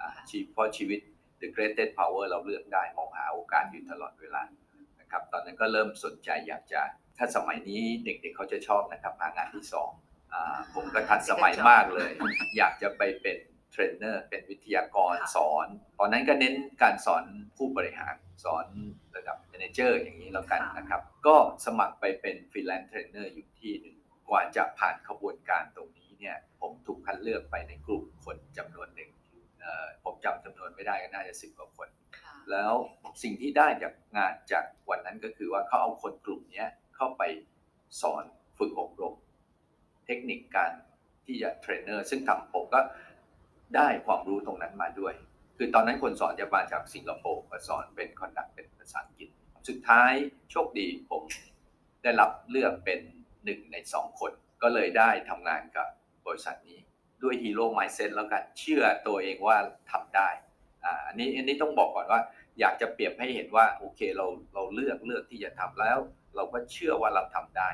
อ่าชีเพราะชีวิต the greatest power เราเลือกได้มองหาโอกาสอยู่ตลอดเวลานะครับ ตอนนั้นก็เริ่มสนใจอยากจะ ถ้าสมัยนี้เด็กๆเขาจะชอบนะครับหางานที่สองอ่าผมก็ทันสมัยมากเลย อยากจะไปเป็นเทรนเนอร์เป็นวิทยากรค่ะสอน ตอนนั้นก็เน้นการสอนผู้บริหารสอนระดับ m ม n เจอร์อย่างนี้แล้วกันนะครับ ก็สมัครไปเป็น freelance trainer อยู่ที่หนึ่งกว่าจะผ่านขบวนการตรงนี้เนี่ย ผมถูกคัดเลือกไปในกลุ่มคนจำนวนหนึ่งเอ่อผมจำจำนวนไม่ได้ก็น่าจะสิบกว่าคนค่ะแล้วสิ่งที่ได้จากงานจากวันนั้นก็คือว่าเขาเอาคนกลุ่มเนี้ย เข้าไปสอนฝึกอบรม เทคนิคการที่จะเทรนเนอร์ซึ่งทำผมก็ได้ความรู้ตรงนั้นมาด้วย คือตอนนั้นคนสอนจะมาจากสิงคโปร์มาสอนเป็น conduct เป็นภาษาอังกฤษ สุดท้ายโชคดีผมได้รับเลือกเป็นหนึ่งในสองคน ก็เลยได้ทำงานกับบริษัทนี้ด้วยฮีโร่ไม n ์เซ t แล้วกันเชื่อตัวเองว่าทำได้อ่าอันนี้อันนี้ต้องบอกก่อนว่า อยากจะเปรียบให้เห็นว่าโอเคเราเราเลือกเลือกที่จะทำแล้ว เราก็เชื่อว่าเราทำได้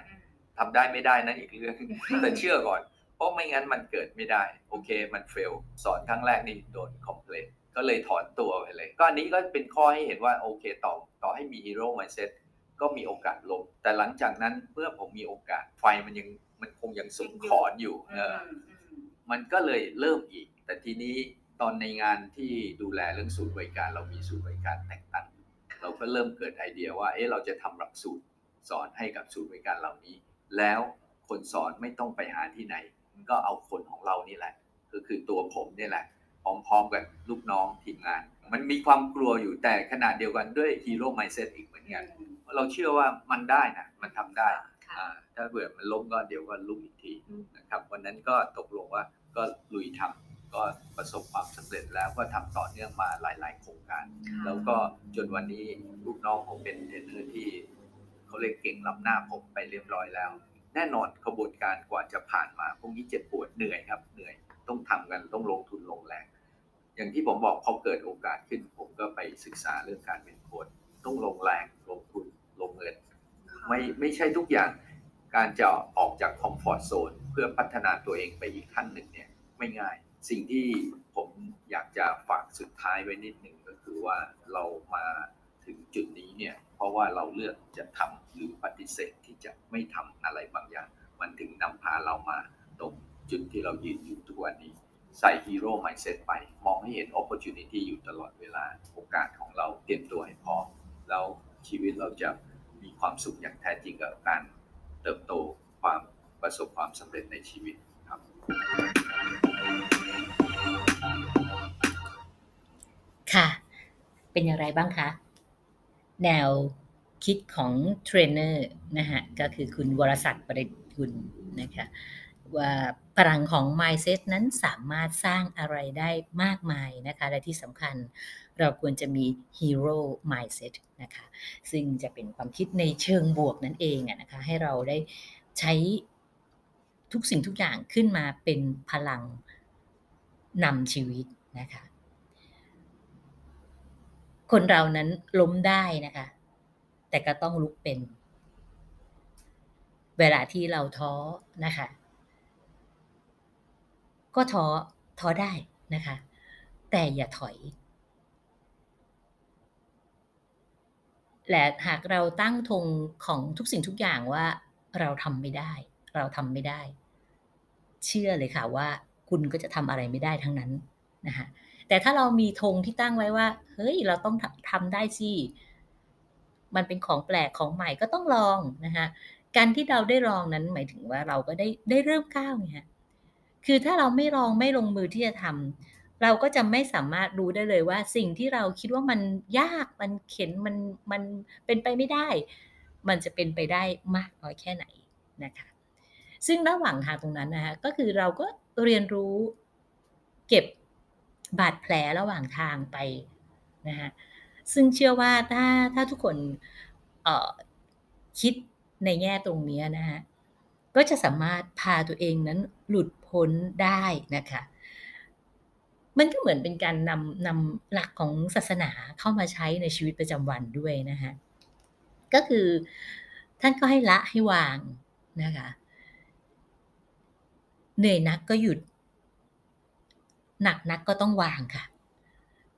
ทำได้ไม่ได้นั่นอีกเรื่องแต่เชื่อก่อน เพราะไม่งั้นมันเกิดไม่ได้ โอเค มันเฟลสอนครั้งแรกนี่โดนคอมเพลนก็เลยถอนตัวไปเลย ก็อันนี้ก็เป็นข้อให้เห็นว่าโอเคต่อต่อให้มีฮีโร่ไมเซ็ตก็มีโอกาสลง แต่หลังจากนั้นเมื่อผมมีโอกาสไฟมันยังมันคงยังสุกขอนอยู่เอออืมอืมมันก็เลยเริ่มอีก แต่ทีนี้ตอนในงานที่ดูแลเรื่องศูนย์บริการ เรามีศูนย์บริการแต่งตั้งเราก็เริ่มเกิดไอเดียว่า เอ๊ะเราจะทำหลักสูตร สอนให้กับศูนย์บริการเหล่านี้ แล้วคนสอนไม่ต้องไปหาที่ไหนก็เอาคนของเรานี่แหละก็คือตัวผมนี่แหละพร้อมๆกับลูกน้องทีมงาน มันมีความกลัวอยู่แต่ขณะเดียวกันด้วย hero mindset อีกเหมือนกันเราเชื่อว่ามันได้นะมันทำได้ค่ะอ่าถ้าเผื่อมันล้มก็เดี๋ยวก็ลุกอีกทีนะครับวันนั้นก็ตกลงว่าก็ลุยทำก็ประสบความสำเร็จแล้วก็ทำต่อเนื่องมาหลาย ๆ โครงการ แล้วก็จนวันนี้ลูกน้องผมเป็นเทรนเนอร์ที่ เขาเรียเก่งล้ำหน้าผมไปเรียบร้อยแล้ว แน่นอนกระบวนการกว่าจะผ่านมาพวกนี้เจ็บปวดเหนื่อยครับเหนื่อยต้องทำกันต้องลงทุนลงแรงอย่างที่ผมบอกพอเกิดโอกาสขึ้น ผมก็ไปศึกษาเรื่องการเป็นโค้ชต้องลงแรงลงทุนลงเงินไม่ไม่ใช่ทุกอย่างการจะออกจากคอมฟอร์ z โซนเพื่อพัฒนาตัวเองไปอีกขั้นหนึ่งเนี่ยไม่ง่าย สิ่งที่ผมอยากจะฝากสุดท้ายไว้นิดหนึ่งก็คือว่าเรามาถึงจุดนี้เนี่ย ราะว่าเราเลือกจะทำหรือปฏิเสธที่จะไม่ทำอะไรบางอย่าง มันถึงนำพาเรามาตรงจุดที่เรายืนอยู่ทุกวันนี้ ใส่ฮีโร่ไม n ์เซ t ไป มองให้เห็นโอกาสอยู่ตลอดเวลาโอกาสของเราเตรียมตัวให้พร้อมแล้วชีวิตเราจะมีความสุขอย่างแท้จริงกับการเติบโตความประสบความสำเร็จในชีวิตครับ ค่ะ เป็นอย่างไรบ้างคะ แนวคิดของเทรนเนอร์นะฮะก็คือคุณวรศักดิ์ประดิษฐ์กุลนะคะว่าพลังของ mindset นั้นสามารถสร้างอะไรได้มากมายนะคะและที่สำคัญเราควรจะมี hero mindset นะคะซึ่งจะเป็นความคิดในเชิงบวกนั่นเองนะคะให้เราได้ใช้ทุกสิ่งทุกอย่างขึ้นมาเป็นพลังนำชีวิตนะคะ คนเรานั้นล้มได้นะคะ แต่ก็ต้องลุกเป็น เวลาที่เราท้อนะคะ ก็ท้อท้อได้นะคะ แต่อย่าถอย และหากเราตั้งธงของทุกสิ่งทุกอย่างว่าเราทำไม่ได้ เราทำไม่ได้ เชื่อเลยค่ะว่า คุณก็จะทำอะไรไม่ได้ทั้งนั้นนะคะ แต่ถ้าเรามีธงที่ตั้งไว้ว่า เฮ้ย เราต้องทำได้สิมันเป็นของแปลกของใหม่ก็ต้องลองนะคะการที่เราได้ลองนั้นหมายถึงว่าเราก็ได้ได้เริ่มก้าวไงฮะคือถ้าเราไม่ลองไม่ลงมือที่จะทำเราก็จะไม่สามารถรู้ได้เลยว่า สิ่งที่เราคิดว่ามันยากมันเข็นมันมันเป็นไปไม่ได้ มันจะเป็นไปได้มากน้อยแค่ไหนนะคะ ซึ่งระหว่างทางตรงนั้นนะคะก็คือเราก็เรียนรู้เก็บ บาดแผลระหว่างทางไปนะคะซึ่งเชื่อว่าถ้าถ้าทุกคนคิดในแง่ตรงนี้นะคะก็จะสามารถพาตัวเองนั้นหลุดพ้นได้นะคะมันก็เหมือนเป็นการนำนำหลักของศาสนาเข้ามาใช้ในชีวิตประจำวันด้วยนะคะก็คือท่านก็ให้ละให้วางนะคะเหนื่อยนักก็หยุด หนักนักก็ต้องวางค่ะ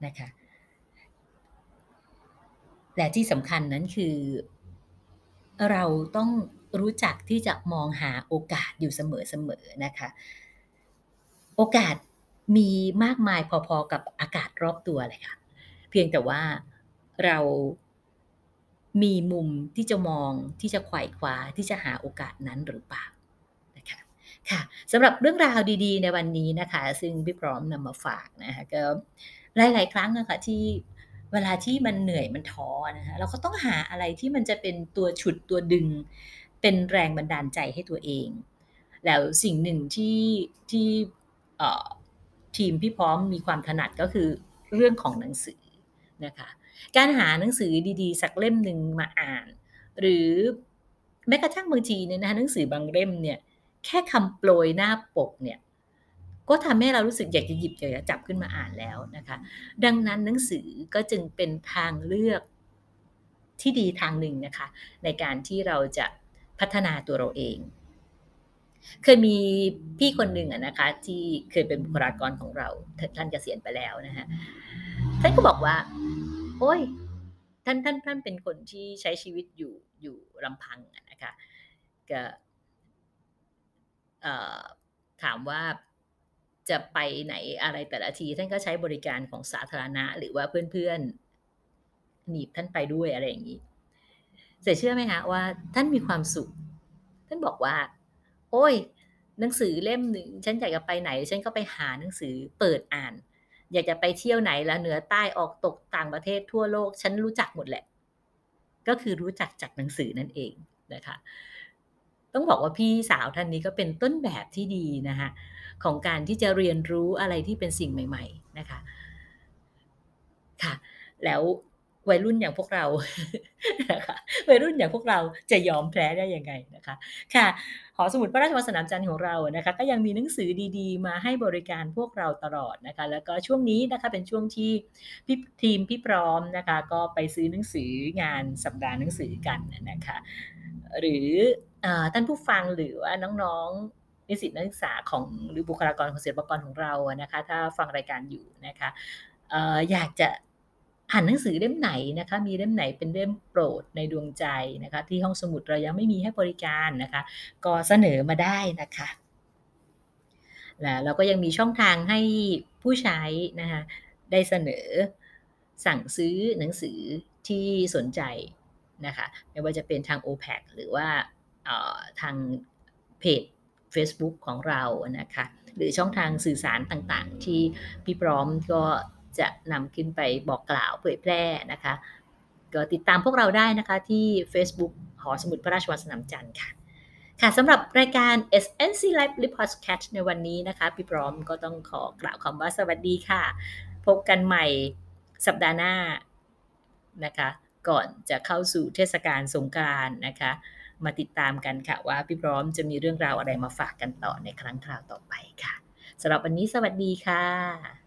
นะคะและที่สำคัญนั้นคือ เราต้องรู้จักที่จะมองหาโอกาสอยู่เสมอๆนะคะ โอกาสมีมากมายพอๆกับอากาศรอบตัวเลยค่ะ เพียงแต่ว่าเรามีมุมที่จะมองที่จะไขว่คว้าที่จะหาโอกาสนั้นหรือเปล่า ค่ะสำหรับเรื่องราวดีๆ ในวันนี้นะคะ ซึ่งพี่พร้อมนำมาฝากนะคะก็หลายๆครั้งนะคะที่เวลาที่มันเหนื่อยมันท้อนะคะเราก็ต้องหาอะไรที่มันจะเป็นตัวฉุดตัวดึง เป็นแรงบันดาลใจให้ตัวเอง แล้วสิ่งหนึ่งที่ที่ทีมพี่พร้อมมีความถนัดก็คือเรื่องของหนังสือนะคะการหาหนังสือดีๆ สักเล่มหนึ่งมาอ่าน หรือแม้กระทั่งบางทีเนี่ยนะหนังสือบางเล่มเนี่ย แค่คำโปรยหน้าปกเนี่ยก็ทำให้เรารู้สึกอยากจะหยิบอยากจะจับขึ้นมาอ่านแล้วนะคะ ดังนั้นหนังสือก็จึงเป็นทางเลือกที่ดีทางหนึ่งนะคะ ในการที่เราจะพัฒนาตัวเราเอง เคยมีพี่คนหนึ่งนะคะ ที่เคยเป็นบุคลากรของเราท่านเกษียณไปแล้วนะคะท่านก็บอกว่า โอ้ยท่านท่านท่านเป็นคนที่ใช้ชีวิตอยู่อยู่ลำพังนะคะก็ ถามว่าจะไปไหนอะไรแต่ละที ท่านก็ใช้บริการของสาธารณะ หรือว่าเพื่อนๆหนีบท่านไปด้วยอะไรอย่างนี้แต่เชื่อไหมคะว่า ท่านมีความสุข ท่านบอกว่า โอ้ย หนังสือเล่มหนึ่งฉันอยากจะไปไหน ฉันก็ไปหาหนังสือเปิดอ่าน อยากจะไปเที่ยวไหนแล้วเหนือใต้ออกตกต่างประเทศทั่วโลก ฉันรู้จักหมดแหละ ก็คือรู้จักจากหนังสือนั่นเองนะคะ ต้องบอกว่าพี่สาวท่านนี้ก็เป็นต้นแบบที่ดีนะคะของการที่จะเรียนรู้อะไรที่เป็นสิ่งใหม่ ๆนะคะ ค่ะ แล้ววัยรุ่นอย่างพวกเรานะคะวัยรุ่นอย่างพวกเราจะยอมแพ้ได้ยังไงนะคะ ค่ะหอสมุดพระราชวังสนามจันทร์ของเรานะคะ ก็ยังมีหนังสือดีๆ มาให้บริการพวกเราตลอดนะคะ แล้วก็ช่วงนี้นะคะเป็นช่วงที่พี่ทีมพี่พร้อมนะคะ ก็ไปซื้อหนังสืองานสัปดาห์หนังสือกันนะคะ หรือ ท่านผู้ฟังหรือว่าน้องนิสิตนักศึกษาของหรือบุคลากรของศิลปากรของเรานะคะ ถ้าฟังรายการอยู่นะคะอยากจะอ่านหนังสือเล่มไหนนะคะ มีเล่มไหนเป็นเล่มโปรดในดวงใจนะคะ ที่ห้องสมุดเรายังไม่มีให้บริการนะคะ ก็เสนอมาได้นะคะแล้วเราก็ยังมีช่องทางให้ผู้ใช้นะคะได้เสนอสั่งซื้อหนังสือที่สนใจนะคะไม่ว่าจะเป็นทาง o p e c หรือว่า ทางเพจ Facebook ของเรานะคะ หรือช่องทางสื่อสารต่างๆ ที่พี่พร้อมก็จะนำขึ้นไปบอกกล่าวเผยแพร่นะคะ ก็ติดตามพวกเราได้นะคะที่ Facebook หอสมุดพระราชวังสนามจันทร์ค่ะค่ะสำหรับรายการ SNC Live Report Catch ในวันนี้นะคะ พี่พร้อมก็ต้องขอกล่าวคำว่าสวัสดีค่ะ พบกันใหม่สัปดาห์หน้านะคะ ก่อนจะเข้าสู่เทศกาลสงกรานต์นะคะ มาติดตามกันค่ะ ว่าพี่พร้อมจะมีเรื่องราวอะไรมาฝากกันต่อในครั้งคราวต่อไปค่ะสำหรับวันนี้สวัสดีค่ะ